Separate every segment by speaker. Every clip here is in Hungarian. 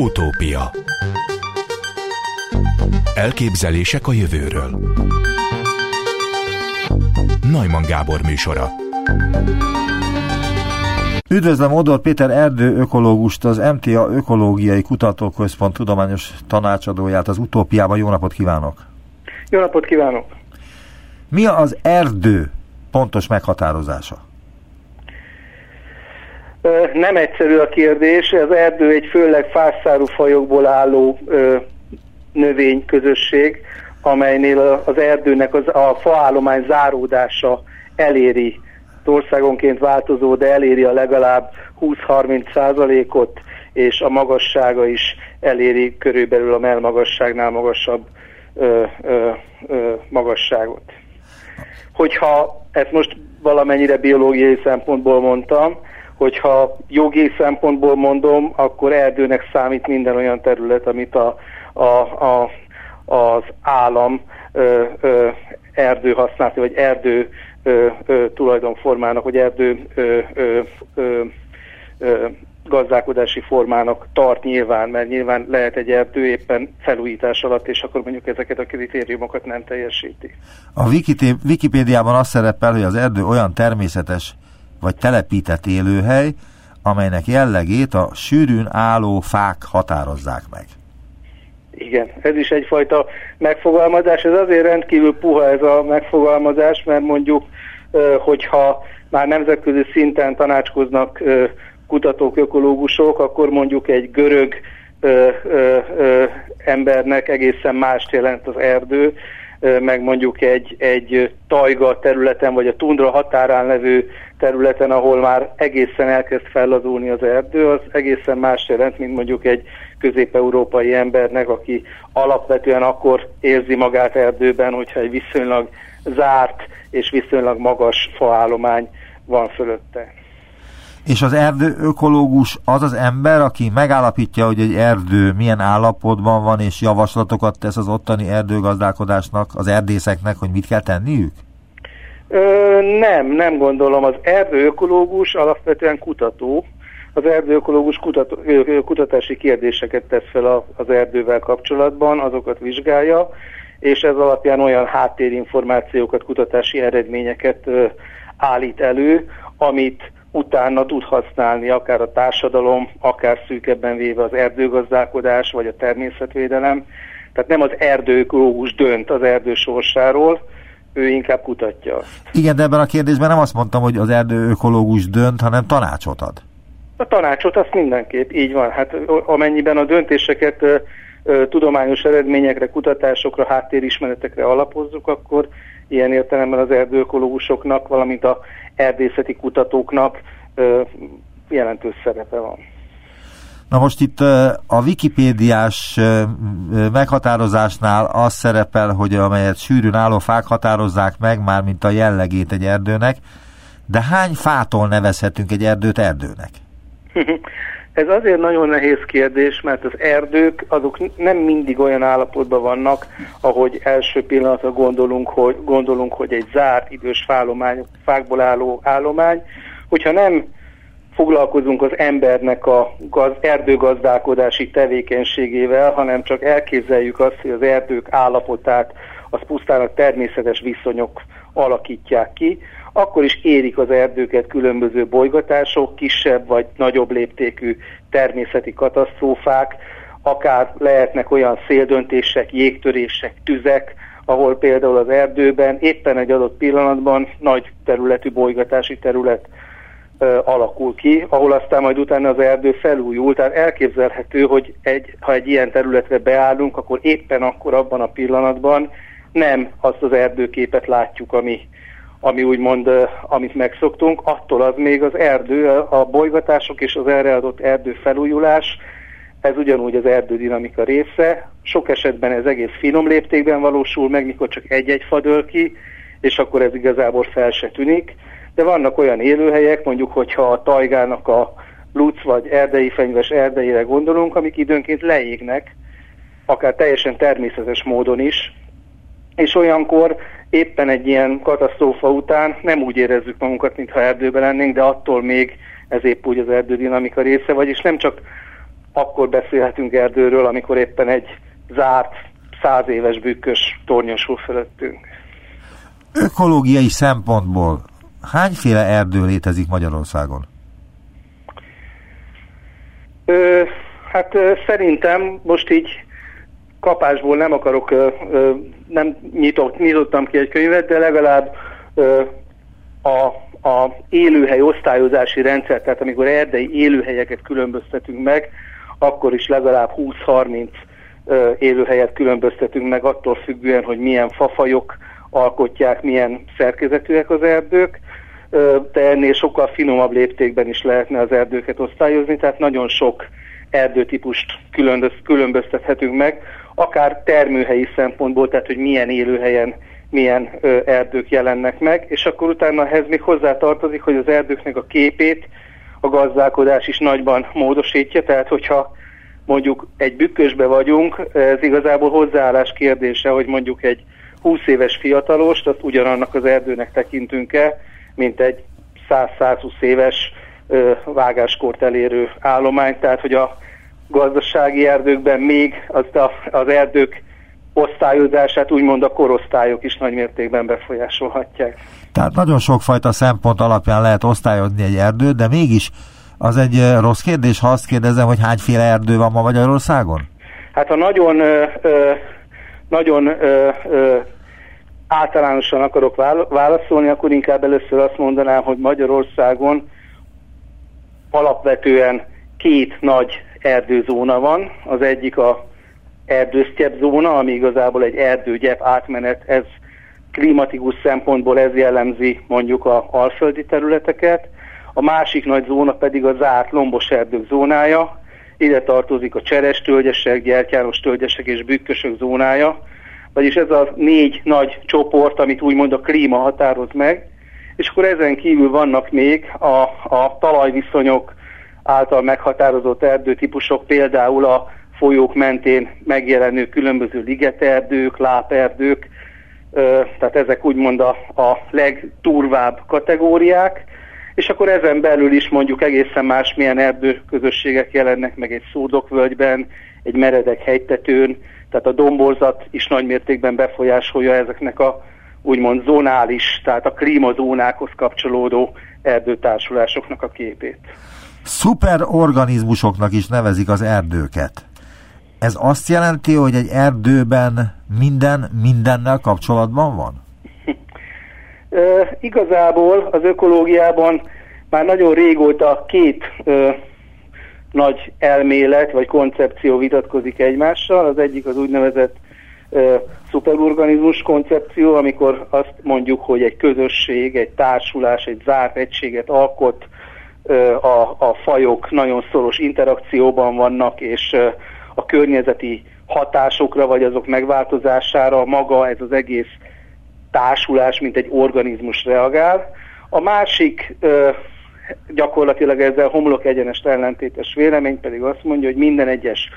Speaker 1: Utópia Elképzelések a jövőről Najman Gábor műsora
Speaker 2: Üdvözlöm Odor Péter erdő ökológust, az MTA Ökológiai Kutatóközpont tudományos tanácsadóját az Utópiában. Jó napot kívánok!
Speaker 3: Jó napot kívánok!
Speaker 2: Mi az erdő pontos meghatározása?
Speaker 3: Nem egyszerű a kérdés. Az erdő egy főleg fászárú fajokból álló növényközösség, amelynél az erdőnek az, a faállomány záródása eléri országonként változó, de eléri a legalább 20-30 százalékot, és a magassága is eléri körülbelül a melmagasságnál magasabb ö, ö, ö, magasságot. Hogyha ezt most valamennyire biológiai szempontból mondtam, hogyha jogi szempontból mondom, akkor erdőnek számít minden olyan terület, amit a, a, a, az állam ö, ö, erdő használati, vagy erdő ö, ö, tulajdonformának, vagy erdő ö, ö, ö, ö, gazdálkodási formának tart nyilván, mert nyilván lehet egy erdő éppen felújítás alatt, és akkor mondjuk ezeket a kritériumokat nem teljesíti.
Speaker 2: A Wikipédiában azt szerepel, hogy az erdő olyan természetes vagy telepített élőhely, amelynek jellegét a sűrűn álló fák határozzák meg.
Speaker 3: Igen, ez is egyfajta megfogalmazás. Ez azért rendkívül puha ez a megfogalmazás, mert mondjuk, hogyha már nemzetközi szinten tanácskoznak kutatók, ökológusok, akkor mondjuk egy görög embernek egészen mást jelent az erdő, meg mondjuk egy, egy tajga területen, vagy a tundra határán levő területen, ahol már egészen elkezd fellazulni az erdő, az egészen más jelent, mint mondjuk egy közép-európai embernek, aki alapvetően akkor érzi magát erdőben, hogyha egy viszonylag zárt és viszonylag magas faállomány van fölötte.
Speaker 2: És az erdő ökológus az az ember, aki megállapítja, hogy egy erdő milyen állapotban van, és javaslatokat tesz az ottani erdőgazdálkodásnak, az erdészeknek, hogy mit kell tenniük?
Speaker 3: Ö, nem, nem gondolom. Az erdőökológus alapvetően kutató. Az erdőökológus kutató, kutatási kérdéseket tesz fel az erdővel kapcsolatban, azokat vizsgálja, és ez alapján olyan háttérinformációkat, kutatási eredményeket állít elő, amit utána tud használni akár a társadalom, akár szűkebben véve az erdőgazdálkodás, vagy a természetvédelem. Tehát nem az erdőökológus dönt az erdő sorsáról, ő inkább kutatja azt.
Speaker 2: Igen, de ebben a kérdésben nem azt mondtam, hogy az erdőökológus dönt, hanem tanácsot ad.
Speaker 3: A tanácsot azt mindenképp, így van. Hát amennyiben a döntéseket ö, ö, tudományos eredményekre, kutatásokra, háttérismeretekre alapozzuk, akkor ilyen értelemben az erdőökológusoknak, valamint a erdészeti kutatóknak jelentős szerepe van.
Speaker 2: Na most itt a wikipédiás meghatározásnál az szerepel, hogy amelyet sűrűn álló fák határozzák meg, már mint a jellegét egy erdőnek, de hány fától nevezhetünk egy erdőt erdőnek?
Speaker 3: Ez azért nagyon nehéz kérdés, mert az erdők azok nem mindig olyan állapotban vannak, ahogy első pillanatra gondolunk, hogy, gondolunk, hogy egy zárt idős fálomány, fákból álló állomány. Hogyha nem foglalkozunk az embernek a gaz, erdőgazdálkodási tevékenységével, hanem csak elképzeljük azt, hogy az erdők állapotát az pusztán a természetes viszonyok alakítják ki, akkor is érik az erdőket különböző bolygatások, kisebb vagy nagyobb léptékű természeti katasztrófák, akár lehetnek olyan széldöntések, jégtörések, tüzek, ahol például az erdőben éppen egy adott pillanatban nagy területű bolygatási terület ö, alakul ki, ahol aztán majd utána az erdő felújul. Tehát elképzelhető, hogy egy, ha egy ilyen területre beállunk, akkor éppen akkor abban a pillanatban nem azt az erdőképet látjuk, ami, ami úgymond, amit megszoktunk, attól az még az erdő, a bolygatások és az erre adott erdő felújulás, ez ugyanúgy az erdődinamika része. Sok esetben ez egész finom léptékben valósul meg, mikor csak egy-egy fa dől ki, és akkor ez igazából fel se tűnik. De vannak olyan élőhelyek, mondjuk, hogyha a tajgának a luc vagy erdei fenyves erdeire gondolunk, amik időnként leégnek, akár teljesen természetes módon is, és olyankor éppen egy ilyen katasztrófa után nem úgy érezzük magunkat, mintha erdőben lennénk, de attól még ez épp úgy az erdődinamika része, vagyis nem csak akkor beszélhetünk erdőről, amikor éppen egy zárt, száz éves bükkös tornyosul fölöttünk.
Speaker 2: Ökológiai szempontból hányféle erdő létezik Magyarországon?
Speaker 3: Ö, hát ö, szerintem most így kapásból nem akarok, nem nyitott, nyitottam ki egy könyvet, de legalább a, a élőhely osztályozási rendszer, tehát amikor erdei élőhelyeket különböztetünk meg, akkor is legalább 20-30 élőhelyet különböztetünk meg attól függően, hogy milyen fafajok alkotják, milyen szerkezetűek az erdők, de ennél sokkal finomabb léptékben is lehetne az erdőket osztályozni, tehát nagyon sok erdőtípust különböztethetünk meg, akár termőhelyi szempontból, tehát hogy milyen élőhelyen milyen erdők jelennek meg, és akkor utána ehhez még hozzá tartozik, hogy az erdőknek a képét a gazdálkodás is nagyban módosítja, tehát hogyha mondjuk egy bükkösbe vagyunk, ez igazából hozzáállás kérdése, hogy mondjuk egy 20 éves fiatalost, azt ugyanannak az erdőnek tekintünk-e, mint egy 100-120 éves vágáskort elérő állomány, tehát hogy a gazdasági erdőkben még az, a, az erdők osztályozását úgymond a korosztályok is nagy mértékben befolyásolhatják.
Speaker 2: Tehát nagyon sokfajta szempont alapján lehet osztályozni egy erdőt, de mégis az egy rossz kérdés, ha azt kérdezem, hogy hányféle erdő van ma Magyarországon?
Speaker 3: Hát ha nagyon, nagyon általánosan akarok válaszolni, akkor inkább először azt mondanám, hogy Magyarországon alapvetően két nagy erdőzóna van. Az egyik a erdősztyep zóna, ami igazából egy erdőgyep átmenet, ez klimatikus szempontból ez jellemzi mondjuk a alföldi területeket. A másik nagy zóna pedig a zárt lombos erdők zónája, ide tartozik a cseres tölgyesek, gyertyáros tölgyesek és bükkösök zónája, vagyis ez a négy nagy csoport, amit úgymond a klíma határoz meg, és akkor ezen kívül vannak még a, a talajviszonyok által meghatározott erdőtípusok, például a folyók mentén megjelenő különböző ligeterdők, láperdők, tehát ezek úgymond a, a legturvább kategóriák, és akkor ezen belül is mondjuk egészen más milyen erdőközösségek jelennek meg egy szódokvölgyben, egy meredek hegytetőn, tehát a domborzat is nagy mértékben befolyásolja ezeknek a úgymond zónális, tehát a klímazónákhoz kapcsolódó erdőtársulásoknak a képét.
Speaker 2: Szuperorganizmusoknak is nevezik az erdőket. Ez azt jelenti, hogy egy erdőben minden mindennel kapcsolatban van?
Speaker 3: E, igazából az ökológiában már nagyon régóta két e, nagy elmélet vagy koncepció vitatkozik egymással. Az egyik az úgynevezett e, szuperorganizmus koncepció, amikor azt mondjuk, hogy egy közösség, egy társulás, egy zárt egységet alkot, a, a fajok nagyon szoros interakcióban vannak, és a környezeti hatásokra, vagy azok megváltozására maga ez az egész társulás, mint egy organizmus reagál. A másik gyakorlatilag ezzel homlok egyenest ellentétes vélemény pedig azt mondja, hogy minden egyes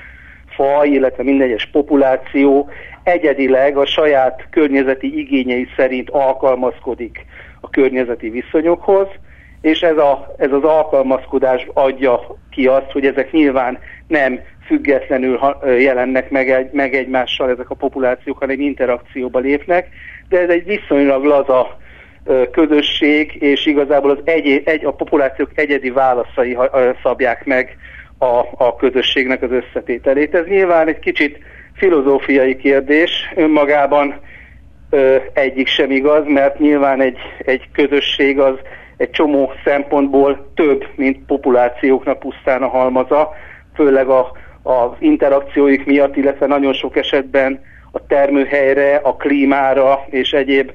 Speaker 3: faj, illetve minden egyes populáció egyedileg a saját környezeti igényei szerint alkalmazkodik a környezeti viszonyokhoz, és ez, a, ez az alkalmazkodás adja ki azt, hogy ezek nyilván nem függetlenül jelennek meg, egy, meg egymással ezek a populációk, hanem interakcióba lépnek, de ez egy viszonylag laza közösség, és igazából az egy, egy, a populációk egyedi válaszai szabják meg a, a közösségnek az összetételét. Ez nyilván egy kicsit filozófiai kérdés, önmagában ö, egyik sem igaz, mert nyilván egy, egy közösség az egy csomó szempontból több, mint populációknak pusztán a halmaza, főleg a, az interakcióik miatt, illetve nagyon sok esetben a termőhelyre, a klímára és egyéb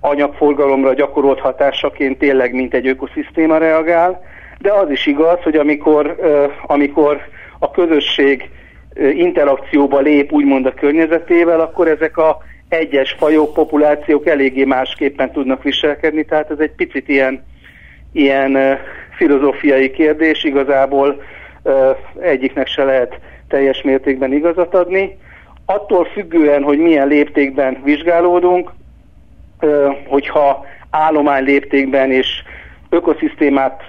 Speaker 3: anyagforgalomra gyakorolt hatásaként tényleg mint egy ökoszisztéma reagál, de az is igaz, hogy amikor, amikor a közösség interakcióba lép úgymond a környezetével, akkor ezek a egyes fajok, populációk eléggé másképpen tudnak viselkedni, tehát ez egy picit ilyen, ilyen filozófiai kérdés, igazából egyiknek se lehet teljes mértékben igazat adni. Attól függően, hogy milyen léptékben vizsgálódunk, hogyha állomány léptékben és ökoszisztémát,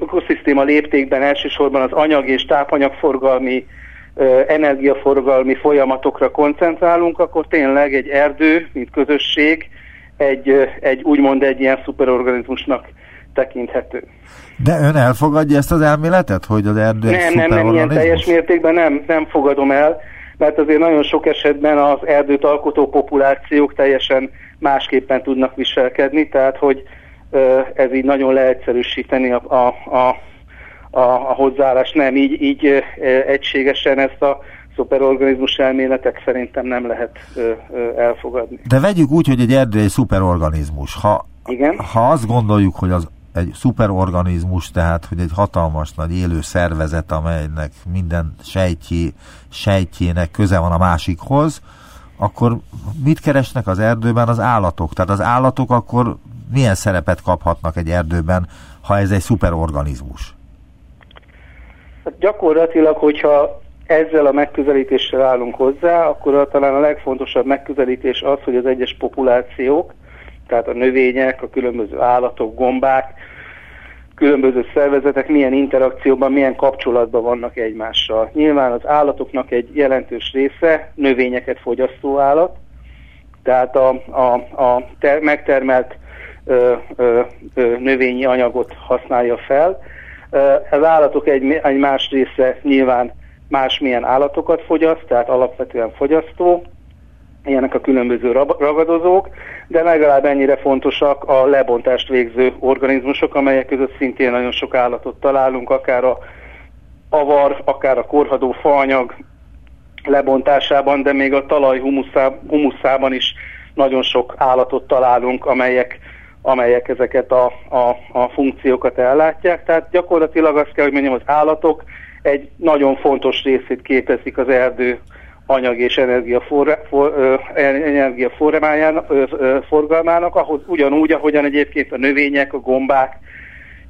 Speaker 3: ökoszisztéma léptékben elsősorban az anyag és tápanyagforgalmi, energiaforgalmi folyamatokra koncentrálunk, akkor tényleg egy erdő, mint közösség, egy, egy úgymond egy ilyen szuperorganizmusnak tekinthető.
Speaker 2: De ön elfogadja ezt az elméletet, hogy az erdő
Speaker 3: Nem, nem, nem, ilyen teljes mértékben nem, nem fogadom el, mert azért nagyon sok esetben az erdőt alkotó populációk teljesen másképpen tudnak viselkedni, tehát hogy ez így nagyon leegyszerűsíteni a, a, a, a, a hozzáállást. Nem, így, így egységesen ezt a szuperorganizmus elméletek szerintem nem lehet ö, ö, elfogadni.
Speaker 2: De vegyük úgy, hogy egy erdő egy szuperorganizmus. Ha,
Speaker 3: Igen?
Speaker 2: ha azt gondoljuk, hogy az egy szuperorganizmus, tehát hogy egy hatalmas nagy élő szervezet, amelynek minden sejtjé, sejtjének köze van a másikhoz, akkor mit keresnek az erdőben az állatok? Tehát az állatok akkor milyen szerepet kaphatnak egy erdőben, ha ez egy szuperorganizmus?
Speaker 3: Hát gyakorlatilag, hogyha ezzel a megközelítéssel állunk hozzá, akkor talán a legfontosabb megközelítés az, hogy az egyes populációk, tehát a növények, a különböző állatok, gombák, különböző szervezetek milyen interakcióban, milyen kapcsolatban vannak egymással. Nyilván az állatoknak egy jelentős része növényeket fogyasztó állat, tehát a, a, a ter, megtermelt ö, ö, ö, növényi anyagot használja fel. Az állatok egy, egy más része nyilván másmilyen állatokat fogyaszt, tehát alapvetően fogyasztó, ilyenek a különböző ragadozók, de legalább ennyire fontosak a lebontást végző organizmusok, amelyek között szintén nagyon sok állatot találunk, akár a avar, akár a korhadó faanyag lebontásában, de még a talaj humuszában is nagyon sok állatot találunk, amelyek, amelyek ezeket a, a, a funkciókat ellátják. Tehát gyakorlatilag azt kell, hogy mondjam, az állatok egy nagyon fontos részét képezik az erdő anyag és energia, forra, for, ö, energia ö, forgalmának, ahhoz ugyanúgy, ahogyan egyébként a növények, a gombák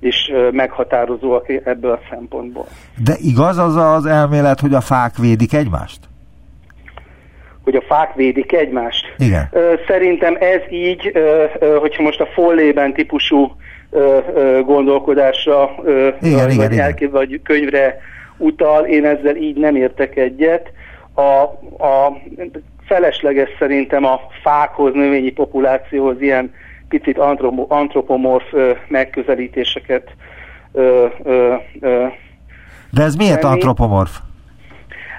Speaker 3: is meghatározóak ebből a szempontból.
Speaker 2: De igaz az az elmélet, hogy a fák védik egymást?
Speaker 3: Hogy a fák védik egymást?
Speaker 2: Igen.
Speaker 3: Szerintem ez így, hogyha most a follében típusú gondolkodásra,
Speaker 2: igen,
Speaker 3: vagy,
Speaker 2: igen,
Speaker 3: igen. vagy könyvre utal, én ezzel így nem értek egyet. A, a felesleges szerintem a fákhoz, növényi populációhoz ilyen picit antropomorf megközelítéseket ö, ö, ö,
Speaker 2: De ez miért tenni. antropomorf?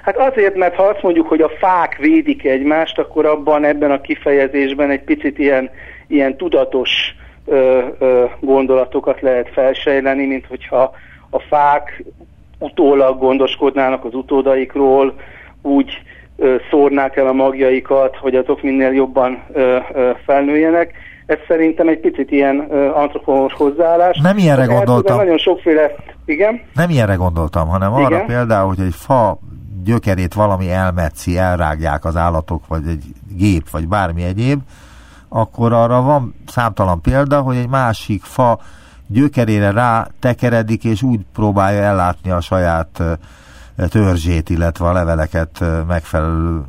Speaker 3: Hát azért, mert ha azt mondjuk, hogy a fák védik egymást, akkor abban ebben a kifejezésben egy picit ilyen, ilyen tudatos ö, ö, gondolatokat lehet felsejleni, mint hogyha a fák utólag gondoskodnának az utódaikról, úgy szórnák el a magjaikat, hogy azok minél jobban felnőjenek. Ez szerintem egy picit ilyen antropomorfus hozzáállás.
Speaker 2: Nem ilyenre gondoltam.
Speaker 3: Nagyon sokféle, igen?
Speaker 2: Nem ilyenre gondoltam, hanem igen? arra például, hogy egy fa gyökerét valami elmetszi, elrágják az állatok, vagy egy gép, vagy bármi egyéb, akkor arra van számtalan példa, hogy egy másik fa gyökerére rá tekeredik, és úgy próbálja ellátni a saját törzsét, illetve a leveleket megfelelő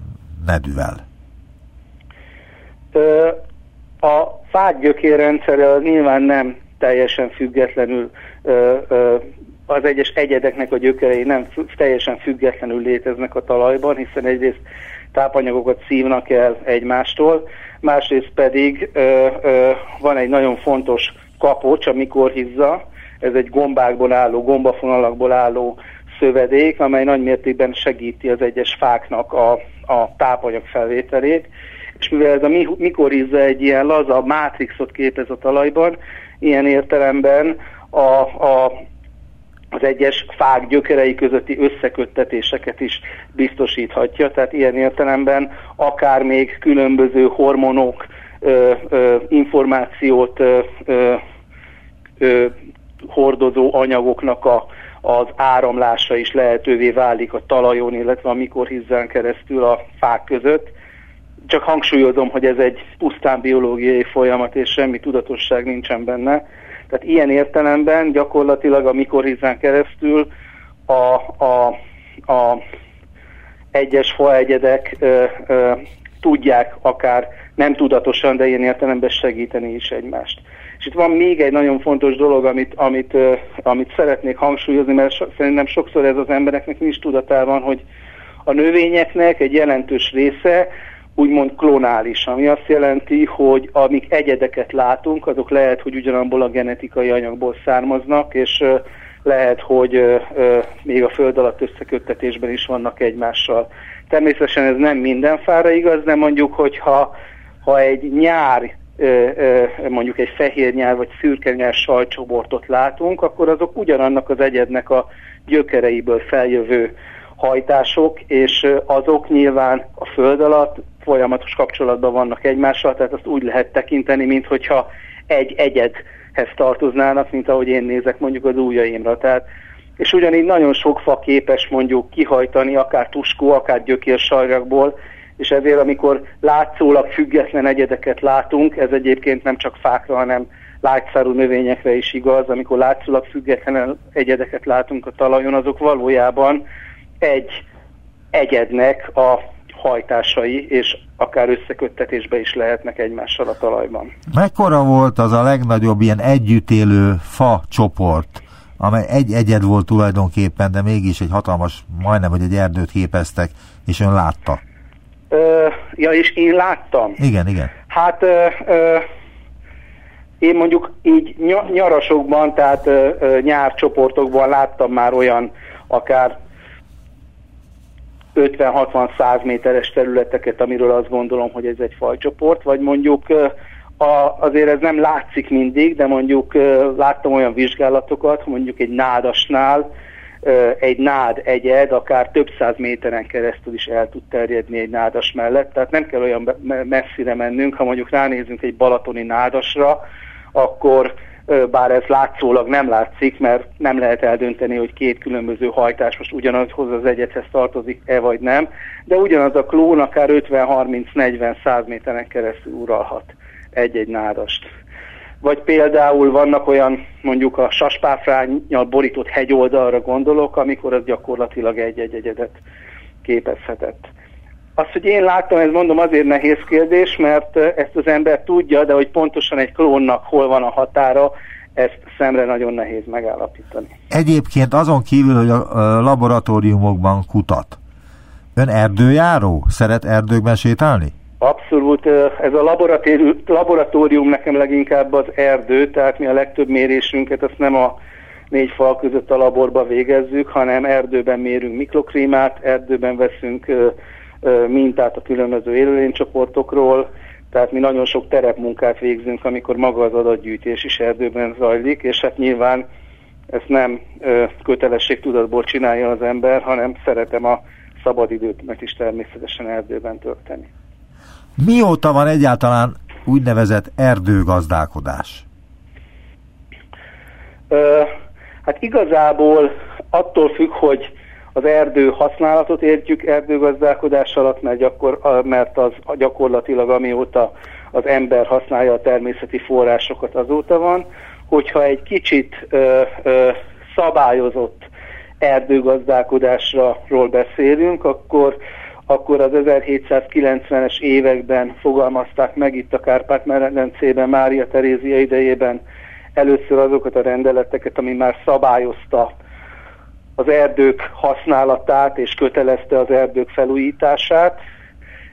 Speaker 2: nedűvel.
Speaker 3: A fák gyökérrendszere nyilván nem teljesen függetlenül az egyes egyedeknek a gyökerei nem teljesen függetlenül léteznek a talajban, hiszen egyrészt tápanyagokat szívnak el egymástól, másrészt pedig ö, ö, van egy nagyon fontos kapocs, amikor hizza, ez egy gombákból álló, gombafonalakból álló szövedék, amely nagy mértékben segíti az egyes fáknak a, a tápanyag felvételét, és mivel ez a mikorizza egy ilyen laza mátrixot képez a talajban, ilyen értelemben a, a, az egyes fák gyökerei közötti összeköttetéseket is biztosíthatja, tehát ilyen értelemben akár még különböző hormonok, ö, ö, információt ö, ö, hordozó anyagoknak a, az áramlása is lehetővé válik a talajon, illetve a mikorhizzán keresztül a fák között. Csak hangsúlyozom, hogy ez egy pusztán biológiai folyamat, és semmi tudatosság nincsen benne. Tehát ilyen értelemben gyakorlatilag a mikorhizzán keresztül a, a, a egyes faegyedek ö, ö, tudják akár nem tudatosan, de ilyen értelemben segíteni is egymást. És itt van még egy nagyon fontos dolog, amit, amit, amit szeretnék hangsúlyozni, mert so, szerintem sokszor ez az embereknek nincs tudatában, hogy a növényeknek egy jelentős része úgymond klonális, ami azt jelenti, hogy amik egyedeket látunk, azok lehet, hogy ugyanabból a genetikai anyagból származnak, és lehet, hogy még a föld alatt összeköttetésben is vannak egymással. Természetesen ez nem minden fára igaz, de mondjuk, hogyha ha egy nyár, mondjuk egy fehér nyár vagy szürke nyár sajtcsoportot látunk, akkor azok ugyanannak az egyednek a gyökereiből feljövő hajtások, és azok nyilván a föld alatt folyamatos kapcsolatban vannak egymással, tehát azt úgy lehet tekinteni, mint hogyha egy egyedhez tartoznának, mint ahogy én nézek mondjuk az ujjaimra. Tehát, és ugyanígy nagyon sok fa képes mondjuk kihajtani, akár tuskó, akár gyökérsajrakból, és ezért amikor látszólag független egyedeket látunk, ez egyébként nem csak fákra, hanem lágyszárú növényekre is igaz, amikor látszólag független egyedeket látunk a talajon, azok valójában egy egyednek a hajtásai, és akár összeköttetésbe is lehetnek egymással a talajban.
Speaker 2: Mekkora volt az a legnagyobb ilyen együttélő fa csoport, amely egy egyed volt tulajdonképpen, de mégis egy hatalmas, majdnem, hogy egy erdőt képeztek, és ön látta?
Speaker 3: Ö, ja, és én láttam.
Speaker 2: Igen, igen.
Speaker 3: Hát ö, ö, én mondjuk így nyarasokban, tehát ö, ö, nyárcsoportokban láttam már olyan akár 50-60-100 méteres területeket, amiről azt gondolom, hogy ez egy fajcsoport, vagy mondjuk a, azért ez nem látszik mindig, de mondjuk láttam olyan vizsgálatokat, mondjuk egy nádasnál egy nád egyed akár több száz méteren keresztül is el tud terjedni egy nádas mellett, tehát nem kell olyan messzire mennünk, ha mondjuk ránézünk egy balatoni nádasra, akkor bár ez látszólag nem látszik, mert nem lehet eldönteni, hogy két különböző hajtás most ugyanazhoz az egyethez tartozik-e vagy nem, de ugyanaz a klón akár 50-30-40-100 méteren keresztül uralhat egy-egy nádast. Vagy például vannak olyan, mondjuk a saspáfrányjal borított hegyoldalra gondolok, amikor az gyakorlatilag egy-egy egyedet képezhetett. Azt, hogy én láttam, ez mondom azért nehéz kérdés, mert ezt az ember tudja, de hogy pontosan egy klónnak hol van a határa, ezt szemre nagyon nehéz megállapítani.
Speaker 2: Egyébként azon kívül, hogy a laboratóriumokban kutat, ön erdőjáró? Szeret erdőkben sétálni?
Speaker 3: Abszolút. Ez a laboratórium, nekem leginkább az erdő, tehát mi a legtöbb mérésünket azt nem a négy fal között a laborba végezzük, hanem erdőben mérünk mikrokrímát, erdőben veszünk mintát a különböző élőlénycsoportokról, tehát mi nagyon sok terepmunkát végzünk, amikor maga az adatgyűjtés is erdőben zajlik, és hát nyilván ezt nem kötelességtudatból csinálja az ember, hanem szeretem a szabadidőt is természetesen erdőben tölteni.
Speaker 2: Mióta van egyáltalán úgynevezett erdőgazdálkodás?
Speaker 3: Ö, hát igazából attól függ, hogy az erdő használatot értjük erdőgazdálkodás alatt, mert, gyakor, mert az gyakorlatilag amióta az ember használja a természeti forrásokat azóta van, hogyha egy kicsit ö, ö, szabályozott erdőgazdálkodásról beszélünk, akkor akkor az 1790-es években fogalmazták meg itt a Kárpát-medencében Mária Terézia idejében először azokat a rendeleteket, ami már szabályozta az erdők használatát és kötelezte az erdők felújítását,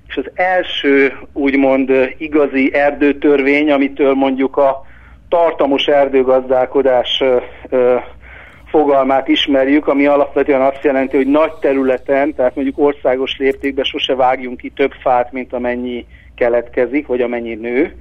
Speaker 3: és az első úgymond igazi erdőtörvény, amitől mondjuk a tartamos erdőgazdálkodás fogalmát ismerjük, ami alapvetően azt jelenti, hogy nagy területen, tehát mondjuk országos léptékben sose vágjunk ki több fát, mint amennyi keletkezik, vagy amennyi nő.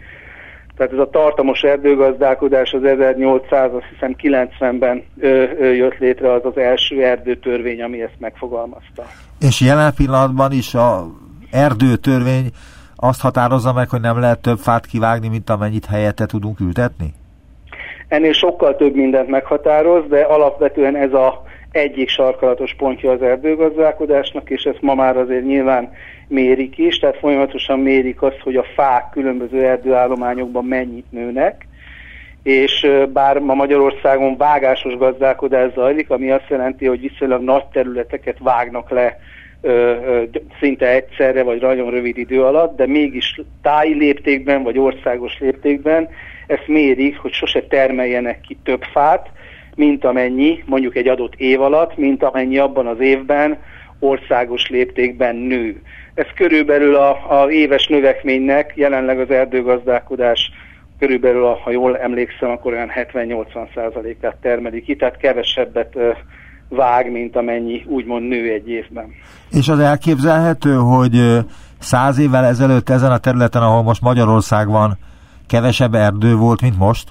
Speaker 3: Tehát ez a tartamos erdőgazdálkodás az 1800, azt hiszem 90-ben ö, ö, jött létre az az első erdőtörvény, ami ezt megfogalmazta.
Speaker 2: És jelen pillanatban is a erdőtörvény azt határozza meg, hogy nem lehet több fát kivágni, mint amennyit helyette tudunk ültetni?
Speaker 3: Ennél sokkal több mindent meghatároz, de alapvetően ez a egyik sarkalatos pontja az erdőgazdálkodásnak, és ezt ma már azért nyilván mérik is, tehát folyamatosan mérik azt, hogy a fák különböző erdőállományokban mennyit nőnek, és bár ma Magyarországon vágásos gazdálkodás zajlik, ami azt jelenti, hogy viszonylag nagy területeket vágnak le szinte egyszerre, vagy nagyon rövid idő alatt, de mégis táji léptékben, vagy országos léptékben ezt mérik, hogy sose termeljenek ki több fát, mint amennyi mondjuk egy adott év alatt, mint amennyi abban az évben országos léptékben nő. Ez körülbelül a, éves növekménynek jelenleg az erdőgazdálkodás körülbelül, ha jól emlékszem, akkor olyan 70-80 százalékát termeli ki, tehát kevesebbet vág, mint amennyi úgymond nő egy évben.
Speaker 2: És az elképzelhető, hogy száz évvel ezelőtt ezen a területen, ahol most Magyarország van, kevesebb erdő volt, mint most?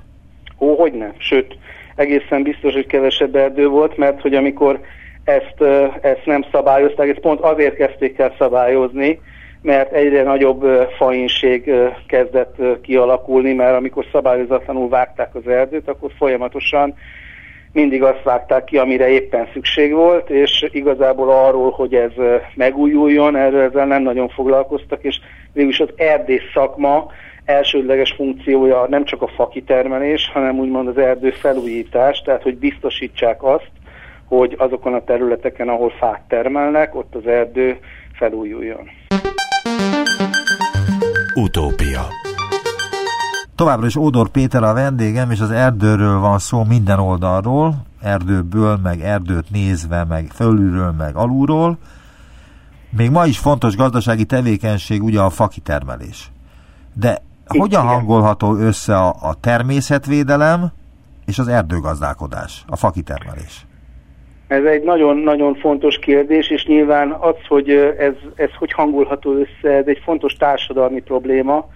Speaker 3: Ó, hogy nem. Sőt, egészen biztos, hogy kevesebb erdő volt, mert hogy amikor ezt, ezt nem szabályozták, ezt pont azért kezdték el szabályozni, mert egyre nagyobb fainség kezdett kialakulni, mert amikor szabályozatlanul vágták az erdőt, akkor folyamatosan mindig azt vágták ki, amire éppen szükség volt, és igazából arról, hogy ez megújuljon, erről ezzel nem nagyon foglalkoztak, és végülis az erdész szakma elsődleges funkciója nem csak a fakitermelés, hanem úgymond az erdő felújítás, tehát hogy biztosítsák azt, hogy azokon a területeken, ahol fát termelnek, ott az erdő felújuljon.
Speaker 1: Utópia
Speaker 2: Továbbra is Ódor Péter a vendégem, és az erdőről van szó minden oldalról, erdőből, meg erdőt nézve, meg fölülről, meg alulról. Még ma is fontos gazdasági tevékenység ugye a fakitermelés. De hogyan hangolható össze a, a természetvédelem és az erdőgazdálkodás, a fakitermelés?
Speaker 3: Ez egy nagyon-nagyon fontos kérdés, és nyilván az, hogy ez, ez hogy hangolható össze, ez egy fontos társadalmi probléma,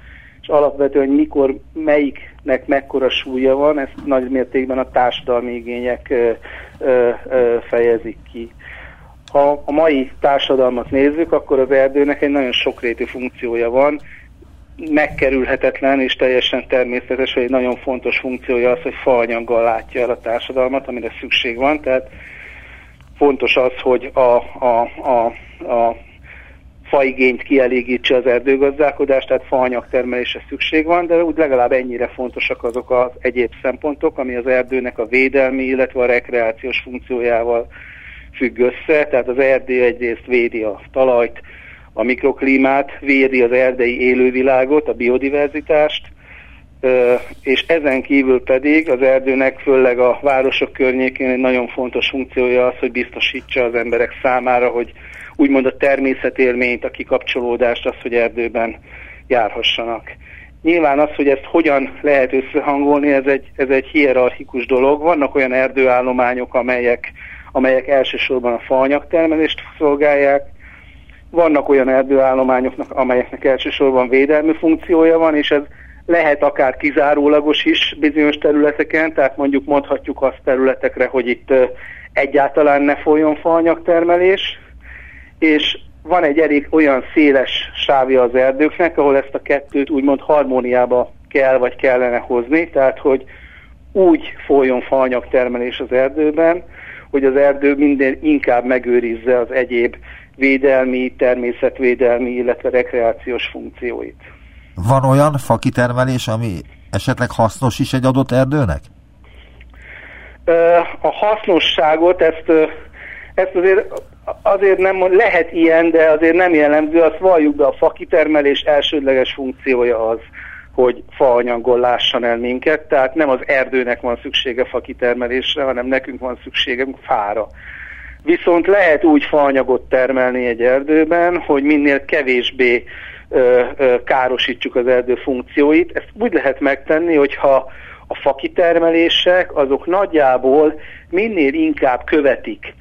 Speaker 3: és alapvetően mikor, melyiknek mekkora súlya van, ezt nagy mértékben a társadalmi igények fejezik ki. Ha a mai társadalmat nézzük, akkor az erdőnek egy nagyon sokrétű funkciója van, megkerülhetetlen és teljesen természetes, hogy egy nagyon fontos funkciója az, hogy faanyaggal látja el a társadalmat, amire szükség van, tehát fontos az, hogy a, a, a, a faigényt kielégítse az erdőgazdálkodás, tehát faanyag termelésre szükség van, de úgy legalább ennyire fontosak azok az egyéb szempontok, ami az erdőnek a védelmi, illetve a rekreációs funkciójával függ össze. Tehát az erdő egyrészt védi a talajt, a mikroklímát, védi az erdei élővilágot, a biodiverzitást, és ezen kívül pedig az erdőnek, főleg a városok környékén egy nagyon fontos funkciója az, hogy biztosítsa az emberek számára, hogy úgymond a természetélményt, a kikapcsolódást, az, hogy erdőben járhassanak. Nyilván az, hogy ezt hogyan lehet összehangolni, ez egy, ez egy hierarchikus dolog. Vannak olyan erdőállományok, amelyek, amelyek elsősorban a faanyagtermelést szolgálják, vannak olyan erdőállományoknak, amelyeknek elsősorban védelmi funkciója van, és ez lehet akár kizárólagos is bizonyos területeken, tehát mondjuk mondhatjuk azt területekre, hogy itt egyáltalán ne folyjon faanyagtermelés, és van egy elég olyan széles sávja az erdőknek, ahol ezt a kettőt úgymond harmóniába kell vagy kellene hozni, tehát hogy úgy folyjon faanyagtermelés az erdőben, hogy az erdő minden inkább megőrizze az egyéb védelmi, természetvédelmi, illetve rekreációs funkcióit.
Speaker 2: Van olyan fakitermelés, ami esetleg hasznos is egy adott erdőnek?
Speaker 3: A hasznosságot, ezt, ezt azért, azért nem, lehet ilyen, de azért nem jellemző, azt valljuk be, a fakitermelés elsődleges funkciója az, hogy faanyaggal lássan el minket, tehát nem az erdőnek van szüksége fakitermelésre, hanem nekünk van szükségünk fára. Viszont lehet úgy faanyagot termelni egy erdőben, hogy minél kevésbé ö, ö, károsítsuk az erdő funkcióit. Ezt úgy lehet megtenni, hogyha a fakitermelések azok nagyjából minél inkább követik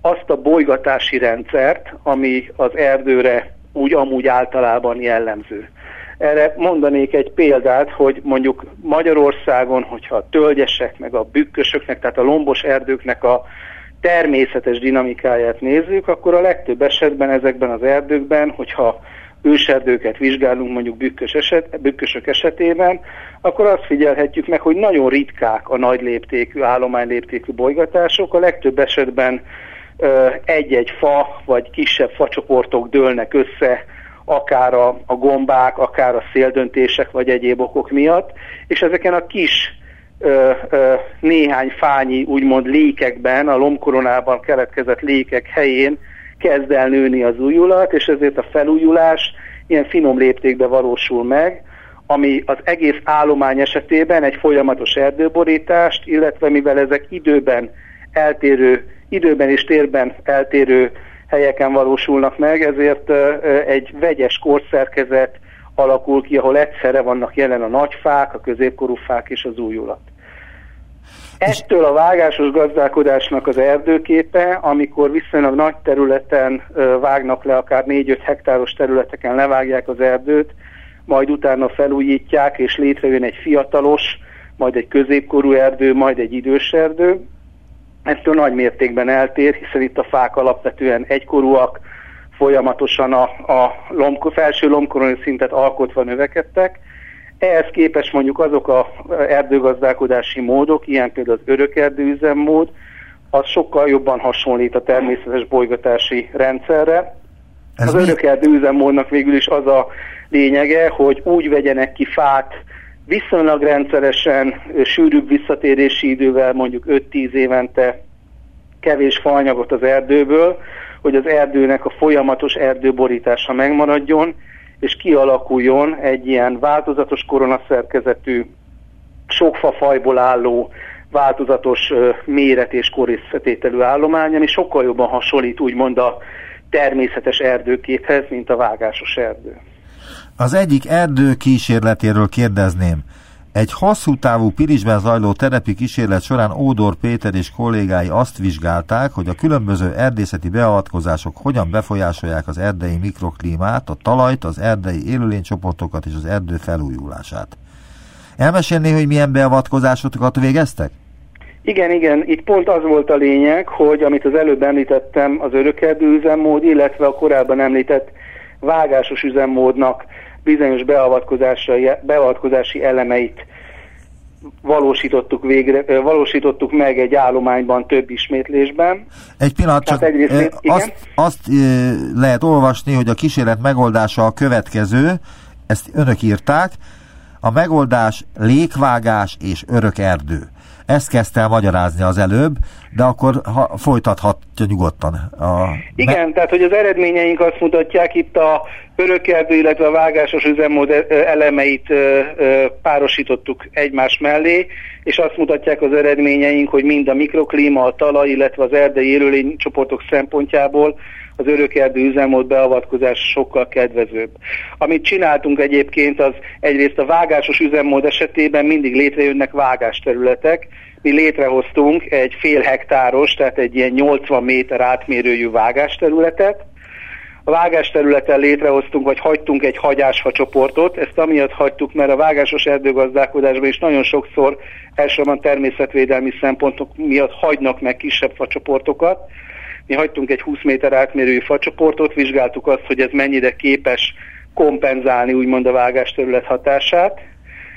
Speaker 3: azt a bolygatási rendszert, ami az erdőre úgy amúgy általában jellemző. Erre mondanék egy példát, hogy mondjuk Magyarországon, hogyha a tölgyesek, meg a bükkösöknek, tehát a lombos erdőknek a természetes dinamikáját nézzük, akkor a legtöbb esetben ezekben az erdőkben, hogyha őserdőket vizsgálunk mondjuk bükkös eset, bükkösök esetében, akkor azt figyelhetjük meg, hogy nagyon ritkák a nagy léptékű, állományléptékű bolygatások. A legtöbb esetben egy-egy fa vagy kisebb facsoportok dőlnek össze, akár a, a gombák, akár a széldöntések vagy egyéb okok miatt, és ezeken a kis ö, ö, néhány fányi úgymond lékekben, a lombkoronában keletkezett lékek helyén kezd el nőni az újulat, és ezért a felújulás ilyen finom léptékben valósul meg, ami az egész állomány esetében egy folyamatos erdőborítást, illetve mivel ezek időben eltérő, időben és térben eltérő helyeken valósulnak meg, ezért egy vegyes korszerkezet alakul ki, ahol egyszerre vannak jelen a nagyfák, a középkorú fák és az újulat. Ettől a vágásos gazdálkodásnak az erdőképe, amikor viszonylag nagy területen vágnak le, akár 4-5 hektáros területeken levágják az erdőt, majd utána felújítják, és létrejön egy fiatalos, majd egy középkorú erdő, majd egy idős erdő. Ettől nagy mértékben eltér, hiszen itt a fák alapvetően egykorúak, folyamatosan a, a lomko, felső lomkoroni szintet alkotva növekedtek. Ehhez képest mondjuk azok a erdőgazdálkodási módok, ilyen például az örökerdő üzemmód, az sokkal jobban hasonlít a természetes bolygatási rendszerre. Ez az örökerdő üzemmódnak végül is az a lényege, hogy úgy vegyenek ki fát viszonylag rendszeresen, sűrűbb visszatérési idővel, mondjuk 5-10 évente kevés faanyagot az erdőből, hogy az erdőnek a folyamatos erdőborítása megmaradjon, és kialakuljon egy ilyen változatos koronaszerkezetű, sok fafajból álló, változatos méret és korészfetételű állomány, ami sokkal jobban hasonlít úgymond a természetes erdőképhez, mint a vágásos erdő.
Speaker 2: Az egyik erdő kísérletéről kérdezném. Egy hosszú távú Pirisben zajló terepi kísérlet során Ódor Péter és kollégái azt vizsgálták, hogy a különböző erdészeti beavatkozások hogyan befolyásolják az erdei mikroklímát, a talajt, az erdei élőlénycsoportokat és az erdő felújulását. Elmesélné, hogy milyen beavatkozásokat végeztek?
Speaker 3: Igen, igen, itt pont az volt a lényeg, hogy amit az előbb említettem, az örökerdő üzemmód, illetve a korábban említett vágásos üzemmódnak bizonyos beavatkozási elemeit valósítottuk, végre, valósítottuk meg egy állományban több ismétlésben.
Speaker 2: Egy pillanat, csak egyrészt, azt, azt lehet olvasni, hogy a kísérlet megoldása a következő, ezt önök írták, a megoldás lékvágás és örök erdő. Ezt kezdte el magyarázni az előbb, de akkor ha, folytathatja nyugodtan. A...
Speaker 3: Igen, tehát hogy az eredményeink azt mutatják, itt a örökerdő, illetve a vágásos üzemmód elemeit párosítottuk egymás mellé, és azt mutatják az eredményeink, hogy mind a mikroklíma, a talaj, illetve az erdei élőlénycsoportok szempontjából az örökerdő üzemmód beavatkozás sokkal kedvezőbb. Amit csináltunk egyébként, az egyrészt a vágásos üzemmód esetében mindig létrejönnek vágásterületek, mi létrehoztunk egy fél hektáros, tehát egy ilyen 80 méter átmérőjű vágásterületet. A vágásterületen létrehoztunk, vagy hagytunk egy hagyásfa csoportot, ezt amiatt hagytuk, mert a vágásos erdőgazdálkodásban is nagyon sokszor elsősorban természetvédelmi szempontok miatt hagynak meg kisebb facsoportokat, mi hagytunk egy 20 méter átmérőjű facsoportot, vizsgáltuk azt, hogy ez mennyire képes kompenzálni úgymond a vágásterület hatását.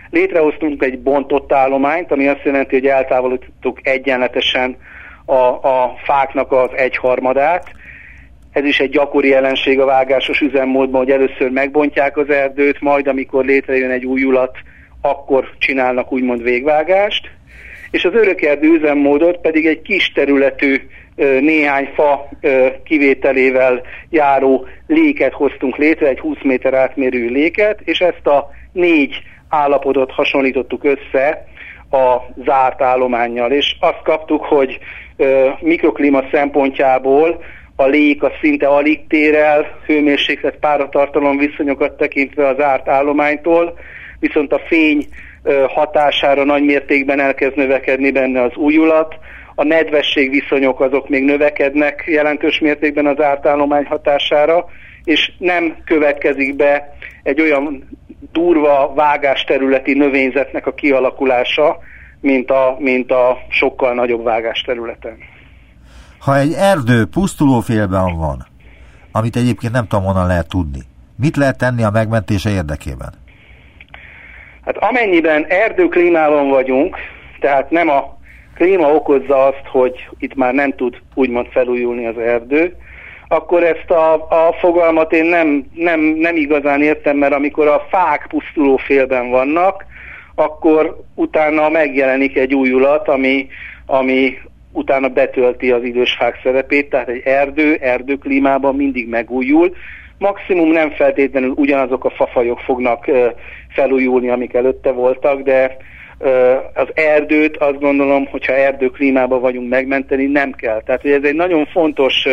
Speaker 3: Létrehoztunk egy bontott állományt, ami azt jelenti, hogy eltávolítottuk egyenletesen a, a fáknak az egyharmadát. Ez is egy gyakori jelenség a vágásos üzemmódban, hogy először megbontják az erdőt, majd amikor létrejön egy újulat, akkor csinálnak úgymond végvágást. És az örökerdő üzemmódot pedig egy kis területű néhány fa kivételével járó léket hoztunk létre, egy 20 méter átmérő léket, és ezt a négy állapotot hasonlítottuk össze a zárt állományjal, és azt kaptuk, hogy mikroklíma szempontjából a lék a szinte alig tér el, hőmérséklet páratartalom viszonyokat tekintve az zárt állománytól, viszont a fény hatására nagy mértékben elkezd növekedni benne az újulat, a nedvesség viszonyok azok még növekednek jelentős mértékben az ártállomány hatására, és nem következik be egy olyan durva vágásterületi növényzetnek a kialakulása, mint a, mint a sokkal nagyobb vágásterületen.
Speaker 2: Ha egy erdő pusztulófélben van, amit egyébként nem tudom honnan lehet tudni, mit lehet tenni a megmentése érdekében?
Speaker 3: Hát amennyiben erdőklímában vagyunk, tehát nem a klíma okozza azt, hogy itt már nem tud úgymond felújulni az erdő, akkor ezt a, a fogalmat én nem, nem, nem igazán értem, mert amikor a fák pusztuló félben vannak, akkor utána megjelenik egy újulat, ami, ami utána betölti az idős fák szerepét, tehát egy erdő, erdőklímában mindig megújul, maximum nem feltétlenül ugyanazok a fafajok fognak felújulni, amik előtte voltak, de az erdőt azt gondolom, hogyha erdőklímában vagyunk megmenteni, nem kell. Tehát hogy ez egy nagyon fontos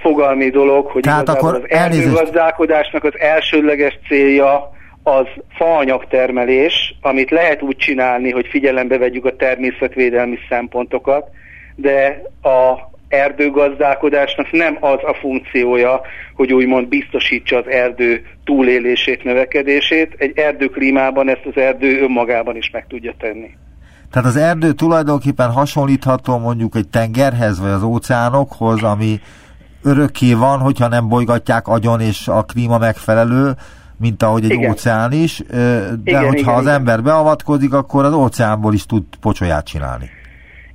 Speaker 3: fogalmi dolog, hogy
Speaker 2: Tehát akkor
Speaker 3: az erdőgazdálkodásnak az elsődleges célja az faanyagtermelés, amit lehet úgy csinálni, hogy figyelembe vegyük a természetvédelmi szempontokat, de a erdőgazdálkodásnak nem az a funkciója, hogy úgymond biztosítsa az erdő túlélését, növekedését. Egy erdőklímában ezt az erdő önmagában is meg tudja tenni.
Speaker 2: Tehát az erdő tulajdonképpen hasonlítható mondjuk egy tengerhez, vagy az óceánokhoz, ami örökké van, hogyha nem bolygatják agyon, és a klíma megfelelő, mint ahogy egy igen. óceán is, de igen, hogyha igen, az igen. ember beavatkozik, akkor az óceánból is tud pocsolyát csinálni.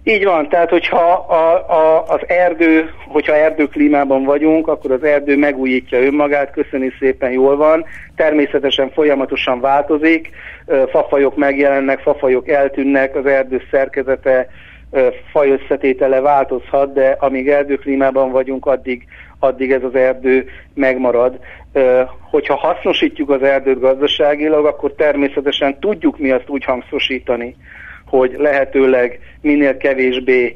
Speaker 3: Így van, tehát hogyha a, a, az erdő, hogyha erdőklímában vagyunk, akkor az erdő megújítja önmagát, köszöni szépen jól van, természetesen folyamatosan változik, fafajok megjelennek, fafajok eltűnnek, az erdő szerkezete, fajösszetétele változhat, de amíg erdőklímában vagyunk, addig, addig ez az erdő megmarad. Hogyha hasznosítjuk az erdőt gazdaságilag, akkor természetesen tudjuk mi azt úgy hangszosítani, hogy lehetőleg minél kevésbé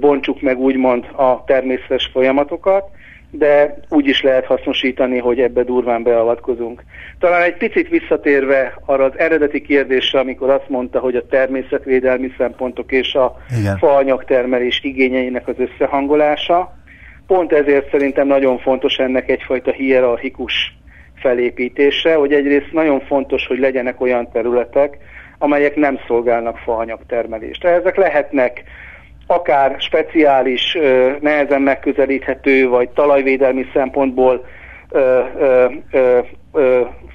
Speaker 3: bontsuk meg úgymond a természetes folyamatokat, de úgy is lehet hasznosítani, hogy ebbe durván beavatkozunk. Talán egy picit visszatérve arra az eredeti kérdésre, amikor azt mondta, hogy a természetvédelmi szempontok és a Igen. faanyagtermelés igényeinek az összehangolása, pont ezért szerintem nagyon fontos ennek egyfajta hierarchikus felépítése, hogy egyrészt nagyon fontos, hogy legyenek olyan területek, amelyek nem szolgálnak faanyagtermelést. Ezek lehetnek akár speciális, nehezen megközelíthető, vagy talajvédelmi szempontból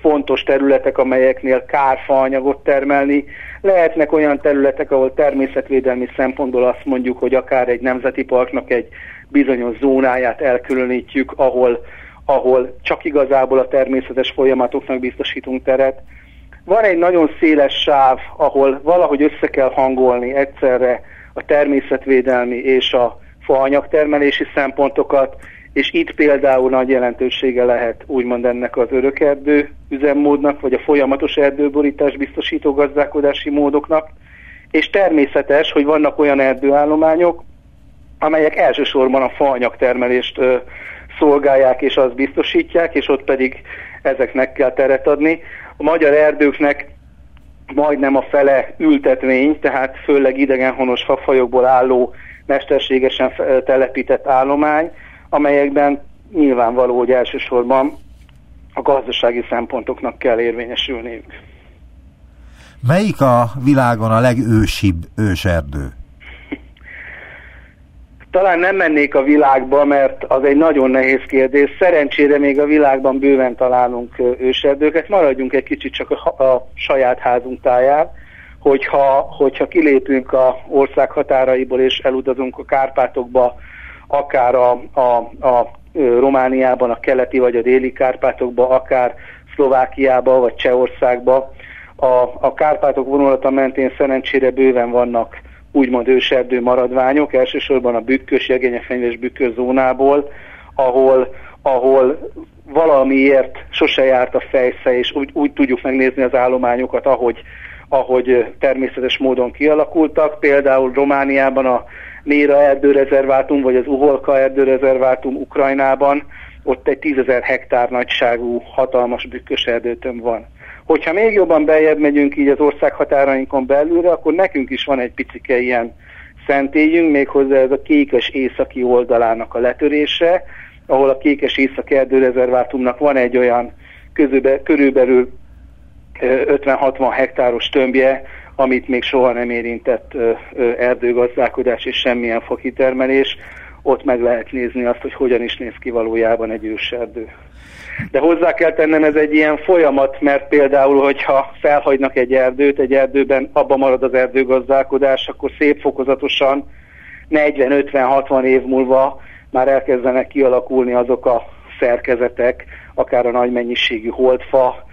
Speaker 3: fontos területek, amelyeknél kár faanyagot termelni. Lehetnek olyan területek, ahol természetvédelmi szempontból azt mondjuk, hogy akár egy nemzeti parknak egy bizonyos zónáját elkülönítjük, ahol, ahol csak igazából a természetes folyamatoknak biztosítunk teret. Van egy nagyon széles sáv, ahol valahogy össze kell hangolni egyszerre a természetvédelmi és a faanyagtermelési szempontokat, és itt például nagy jelentősége lehet úgymond ennek az örökerdő üzemmódnak, vagy a folyamatos erdőborítás biztosító gazdálkodási módoknak, és természetes, hogy vannak olyan erdőállományok, amelyek elsősorban a faanyagtermelést szolgálják és azt biztosítják, és ott pedig ezeknek kell teret adni. A magyar erdőknek majdnem a fele ültetvény, tehát főleg idegenhonos fafajokból álló mesterségesen telepített állomány, amelyekben nyilvánvaló, hogy elsősorban a gazdasági szempontoknak kell érvényesülniük.
Speaker 2: Melyik a világon a legősibb őserdő?
Speaker 3: Talán nem mennék a világba, mert az egy nagyon nehéz kérdés. Szerencsére még a világban bőven találunk őserdőket. Maradjunk egy kicsit csak a, a saját házunk táján, hogyha, hogyha kilépünk a ország határaiból és elutazunk a Kárpátokba, akár a, a, a Romániában, a keleti vagy a déli Kárpátokba, akár Szlovákiába vagy Csehországba. A, a Kárpátok vonulata mentén szerencsére bőven vannak úgymond őserdő maradványok, elsősorban a bükkös, jegényefenyves bükkös zónából, ahol, ahol valamiért sose járt a fejsze, és úgy, úgy tudjuk megnézni az állományokat, ahogy, ahogy természetes módon kialakultak. Például Romániában a Néra erdőrezervátum, vagy az Uholka erdőrezervátum Ukrajnában, ott egy tízezer hektár nagyságú hatalmas bükkös erdőtöm van. Hogyha még jobban beljebb megyünk így az ország határainkon belülre, akkor nekünk is van egy picike ilyen szentélyünk, méghozzá ez a kékes északi oldalának a letörése, ahol a kékes északi erdőrezervátumnak van egy olyan közöbe, körülbelül 50-60 hektáros tömbje, amit még soha nem érintett erdőgazdálkodás és semmilyen fakitermelés, ott meg lehet nézni azt, hogy hogyan is néz ki valójában egy őserdő. De hozzá kell tennem, ez egy ilyen folyamat, mert például, hogyha felhagynak egy erdőt, egy erdőben abba marad az erdőgazdálkodás, akkor szép fokozatosan 40-50-60 év múlva már elkezdenek kialakulni azok a szerkezetek, akár a nagy mennyiségű holdfa,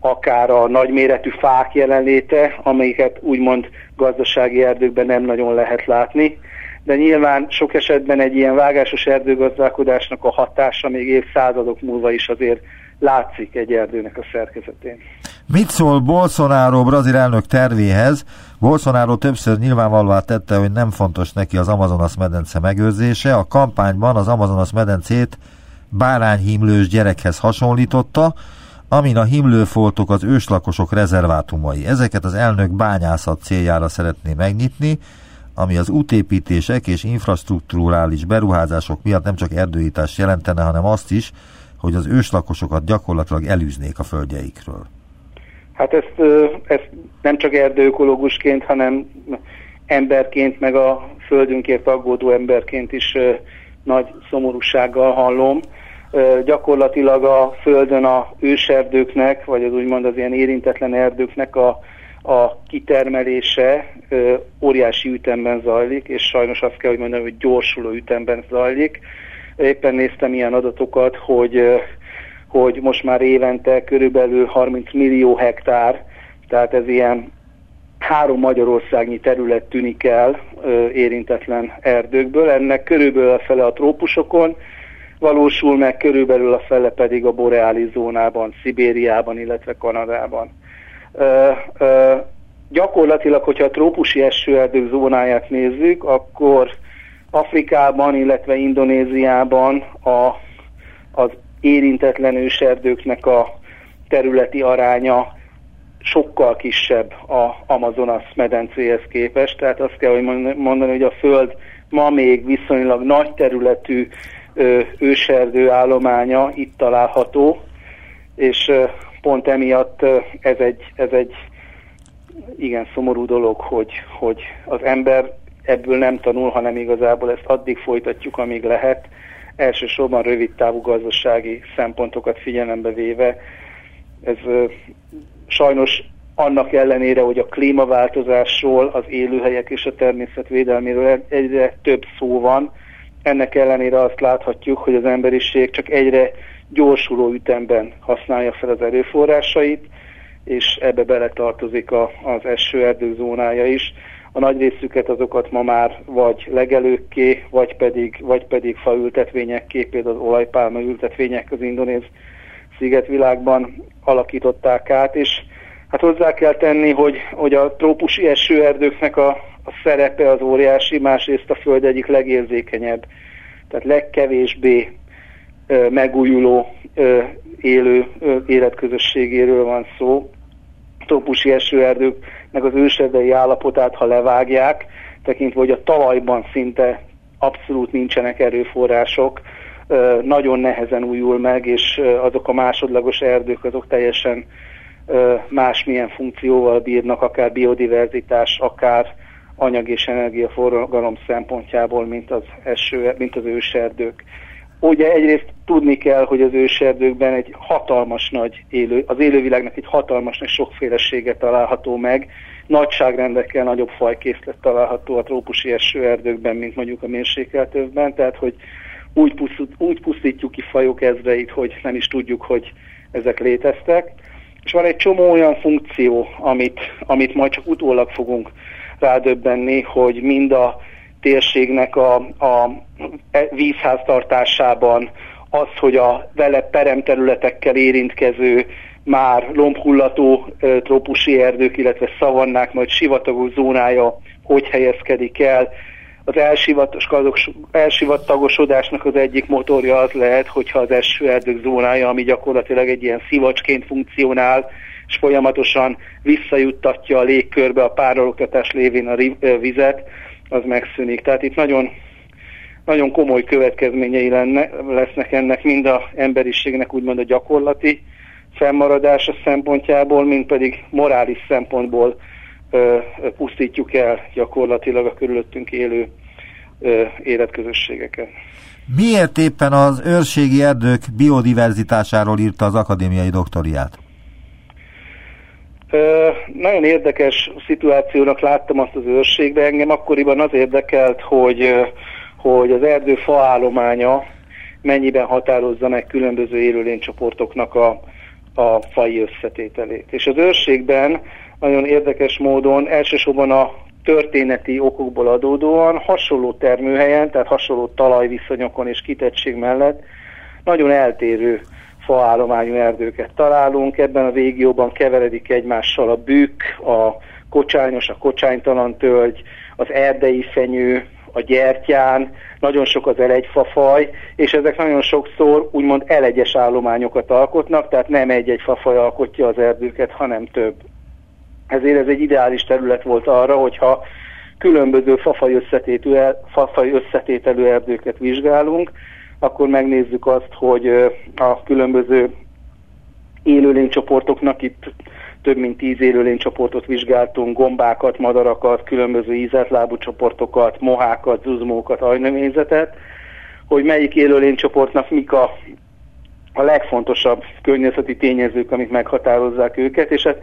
Speaker 3: akár a nagyméretű fák jelenléte, amelyiket úgymond gazdasági erdőkben nem nagyon lehet látni, de nyilván sok esetben egy ilyen vágásos erdőgazdálkodásnak a hatása még évszázadok múlva is azért látszik egy erdőnek a szerkezetén.
Speaker 2: Mit szól Bolsonaro brazil elnök tervéhez? Bolsonaro többször nyilvánvalóvá tette, hogy nem fontos neki az Amazonas medence megőrzése. A kampányban az Amazonas medencét bárányhimlős gyerekhez hasonlította, amin a himlőfoltok az őslakosok rezervátumai. Ezeket az elnök bányászat céljára szeretné megnyitni, ami az útépítések és infrastruktúrális beruházások miatt nem csak erdőítást jelentene, hanem azt is, hogy az őslakosokat gyakorlatilag elűznék a földjeikről.
Speaker 3: Hát ezt, ezt nem csak erdőökológusként, hanem emberként, meg a földünkért aggódó emberként is nagy szomorúsággal hallom. Gyakorlatilag a földön a őserdőknek, vagy az úgymond az ilyen érintetlen erdőknek a, a kitermelése óriási ütemben zajlik, és sajnos azt kell, hogy mondani, hogy gyorsuló ütemben zajlik. Éppen néztem ilyen adatokat, hogy hogy most már évente körülbelül 30 millió hektár, tehát ez ilyen három Magyarországnyi terület tűnik el ö, érintetlen erdőkből, ennek körülbelül a fele a trópusokon valósul meg, körülbelül a fele pedig a boreális zónában, Szibériában, illetve Kanadában. Gyakorlatilag, hogyha a trópusi esőerdők zónáját nézzük, akkor Afrikában, illetve Indonéziában a, az érintetlen őserdőknek a területi aránya sokkal kisebb a Amazonas medencéhez képest, tehát azt kell hogy mondani, hogy a Föld ma még viszonylag nagy területű őserdő állománya itt található, és pont emiatt ez egy, ez egy igen szomorú dolog, hogy, hogy az ember ebből nem tanul, hanem igazából ezt addig folytatjuk, amíg lehet, elsősorban rövid távú gazdasági szempontokat figyelembe véve. Ez sajnos annak ellenére, hogy a klímaváltozásról, az élőhelyek és a természet védelméről egyre több szó van, ennek ellenére azt láthatjuk, hogy az emberiség csak egyre gyorsuló ütemben használja fel az erőforrásait, és ebbe beletartozik a, az esőerdő zónája is. A nagy részüket azokat ma már vagy legelőkké, vagy pedig, vagy pedig faültetvényekké, például az olajpálma ültetvények az indonéz szigetvilágban alakították át, és hát hozzá kell tenni, hogy, hogy a trópusi esőerdőknek a, a szerepe az óriási, másrészt a föld egyik legérzékenyebb, tehát legkevésbé megújuló élő életközösségéről van szó. Trópusi esőerdők meg az őserdei állapotát, ha levágják, tekintve, hogy a talajban szinte abszolút nincsenek erőforrások, nagyon nehezen újul meg, és azok a másodlagos erdők, azok teljesen másmilyen funkcióval bírnak, akár biodiverzitás, akár anyag és energiaforgalom szempontjából, mint az, eső, mint az őserdők. Ugye egyrészt tudni kell, hogy az őserdőkben egy hatalmas nagy élő, az élővilágnak egy hatalmas nagy sokfélesége található meg, nagyságrendekkel nagyobb fajkészlet található a trópusi esőerdőkben, mint mondjuk a mérsékeltövben, tehát hogy úgy, pusztít, úgy pusztítjuk ki fajok ezreit, hogy nem is tudjuk, hogy ezek léteztek. És van egy csomó olyan funkció, amit, amit majd csak utólag fogunk rádöbbenni, hogy mind a térségnek a, a vízháztartásában az, hogy a vele peremterületekkel érintkező már lombhullató trópusi erdők, illetve szavannák, majd sivatagos zónája hogy helyezkedik el. Az elsivatagosodásnak az egyik motorja az lehet, hogyha az esőerdők zónája, ami gyakorlatilag egy ilyen szivacsként funkcionál, és folyamatosan visszajuttatja a légkörbe a párologtatás lévén a vizet, az megszűnik. Tehát itt nagyon, nagyon komoly következményei lenne, lesznek ennek mind a emberiségnek, úgymond a gyakorlati fennmaradása szempontjából, mint pedig morális szempontból ö, pusztítjuk el gyakorlatilag a körülöttünk élő ö, életközösségeket.
Speaker 2: Miért éppen az őrségi erdők biodiverzitásáról írta az akadémiai doktoriát?
Speaker 3: Nagyon érdekes szituációnak láttam azt az őrségbe. Engem akkoriban az érdekelt, hogy, hogy az erdő faállománya mennyiben határozza meg különböző élőlénycsoportoknak a, a fai összetételét. És az őrségben nagyon érdekes módon elsősorban a történeti okokból adódóan hasonló termőhelyen, tehát hasonló talajviszonyokon és kitettség mellett nagyon eltérő faállományú erdőket találunk. Ebben a régióban keveredik egymással a bükk, a kocsányos, a kocsánytalan tölgy, az erdei fenyő, a gyertyán, nagyon sok az elegyfafaj, és ezek nagyon sokszor úgymond elegyes állományokat alkotnak, tehát nem egy-egy fafaj alkotja az erdőket, hanem több. Ezért ez egy ideális terület volt arra, hogyha különböző fafaj összetételű, fafaj összetételű erdőket vizsgálunk, akkor megnézzük azt, hogy a különböző élőlénycsoportoknak itt több mint tíz élőlénycsoportot vizsgáltunk, gombákat, madarakat, különböző ízetlábú csoportokat, mohákat, zuzmókat, ajnövényzetet, hogy melyik élőlénycsoportnak mik a, a legfontosabb környezeti tényezők, amik meghatározzák őket, és hát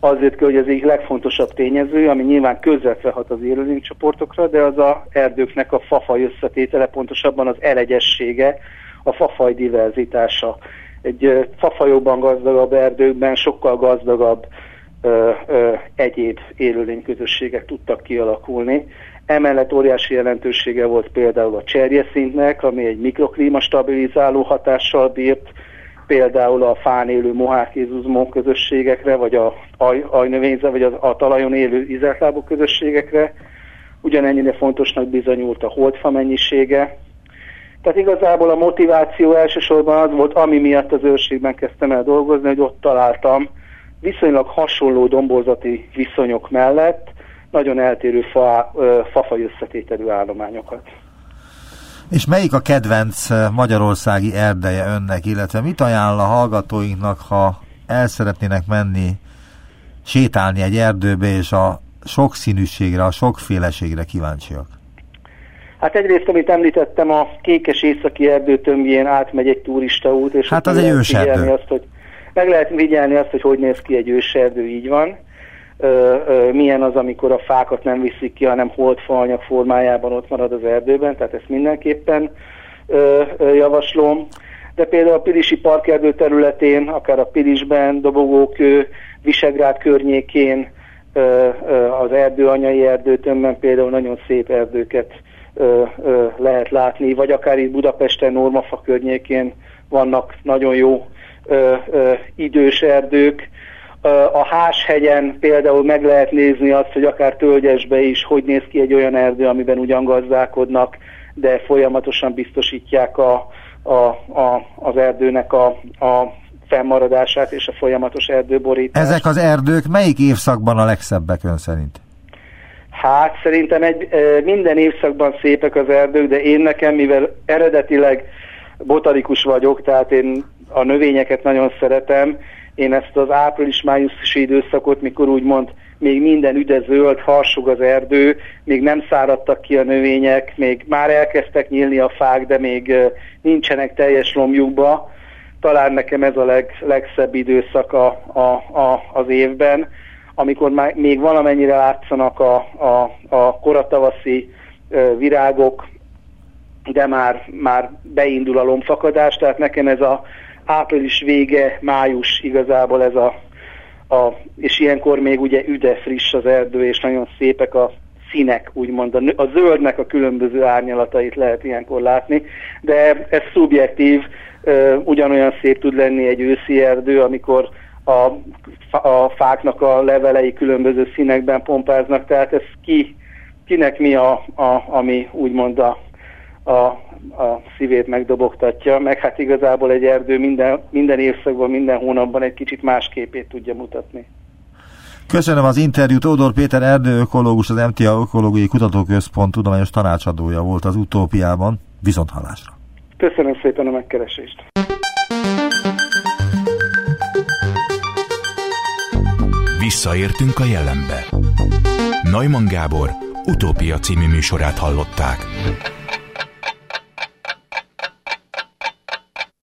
Speaker 3: azért hogy az egyik legfontosabb tényező, ami nyilván közvetve hat az élőlénycsoportokra, de az a erdőknek a fafaj összetétele, pontosabban az elegyessége, a fafaj diverzitása. Egy fafajokban gazdagabb erdőkben sokkal gazdagabb ö, ö, egyéb élőlényközösségek tudtak kialakulni. Emellett óriási jelentősége volt például a cserjeszintnek, ami egy mikroklíma stabilizáló hatással bírt, például a fán élő mohárkézuzmó közösségekre, vagy a aj, ajnövényzet, vagy a, a talajon élő izeltlábú közösségekre. Ugyanennyire fontosnak bizonyult a holdfa mennyisége. Tehát igazából a motiváció elsősorban az volt, ami miatt az őrségben kezdtem el dolgozni, hogy ott találtam viszonylag hasonló domborzati viszonyok mellett nagyon eltérő fa, fafaj összetételű állományokat.
Speaker 2: És melyik a kedvenc eh, magyarországi erdeje önnek, illetve mit ajánl a hallgatóinknak, ha el szeretnének menni, sétálni egy erdőbe, és a sokszínűségre, a sokféleségre kíváncsiak?
Speaker 3: Hát egyrészt, amit említettem, a kékes északi erdőtömbjén átmegy egy turista út, és
Speaker 2: hát az egy őserdő.
Speaker 3: Azt, hogy meg lehet vigyelni azt, hogy hogy néz ki egy őserdő, így van ö, ö, milyen az, amikor a fákat nem viszik ki, hanem holdfaanyag formájában ott marad az erdőben, tehát ezt mindenképpen ö, ö, javaslom. De például a Pilisi parkerdő területén, akár a Pilisben, Dobogókő, Visegrád környékén, ö, ö, az erdő, anyai erdőtömben például nagyon szép erdőket ö, ö, lehet látni, vagy akár itt Budapesten, Normafa környékén vannak nagyon jó ö, ö, idős erdők, a Háshegyen például meg lehet nézni azt, hogy akár tölgyesbe is hogy néz ki egy olyan erdő, amiben ugyan gazdálkodnak, de folyamatosan biztosítják a, a, a, az erdőnek a, a fennmaradását és a folyamatos erdőborítást.
Speaker 2: Ezek az erdők melyik évszakban a legszebbek ön szerint?
Speaker 3: Hát szerintem egy, minden évszakban szépek az erdők, de én nekem, mivel eredetileg botanikus vagyok, tehát én a növényeket nagyon szeretem, én ezt az április-májusi időszakot, mikor úgymond még minden üde zöld, harsog az erdő, még nem száradtak ki a növények, még már elkezdtek nyílni a fák, de még nincsenek teljes lomjukba. Talán nekem ez a leg, legszebb időszak a, a, a, az évben, amikor már még valamennyire látszanak a, a, a koratavaszi virágok, de már, már beindul a lombfakadás, tehát nekem ez a április vége, május igazából ez a, a és ilyenkor még ugye üde friss az erdő, és nagyon szépek a színek, úgymond. A, a zöldnek a különböző árnyalatait lehet ilyenkor látni, de ez szubjektív, ugyanolyan szép tud lenni egy őszi erdő, amikor a, a fáknak a levelei különböző színekben pompáznak, tehát ez ki, kinek mi a, a ami úgymond a, a, a szívét megdobogtatja, meg hát igazából egy erdő minden, minden évszakban, minden hónapban egy kicsit más képét tudja mutatni.
Speaker 2: Köszönöm az interjút. Ódor Péter erdőökológus, az MTA Ökológiai Kutatóközpont tudományos tanácsadója volt az utópiában. Viszont hallásra.
Speaker 3: Köszönöm szépen a megkeresést.
Speaker 1: Visszaértünk a jelenbe. Neumann Gábor utópia című műsorát hallották.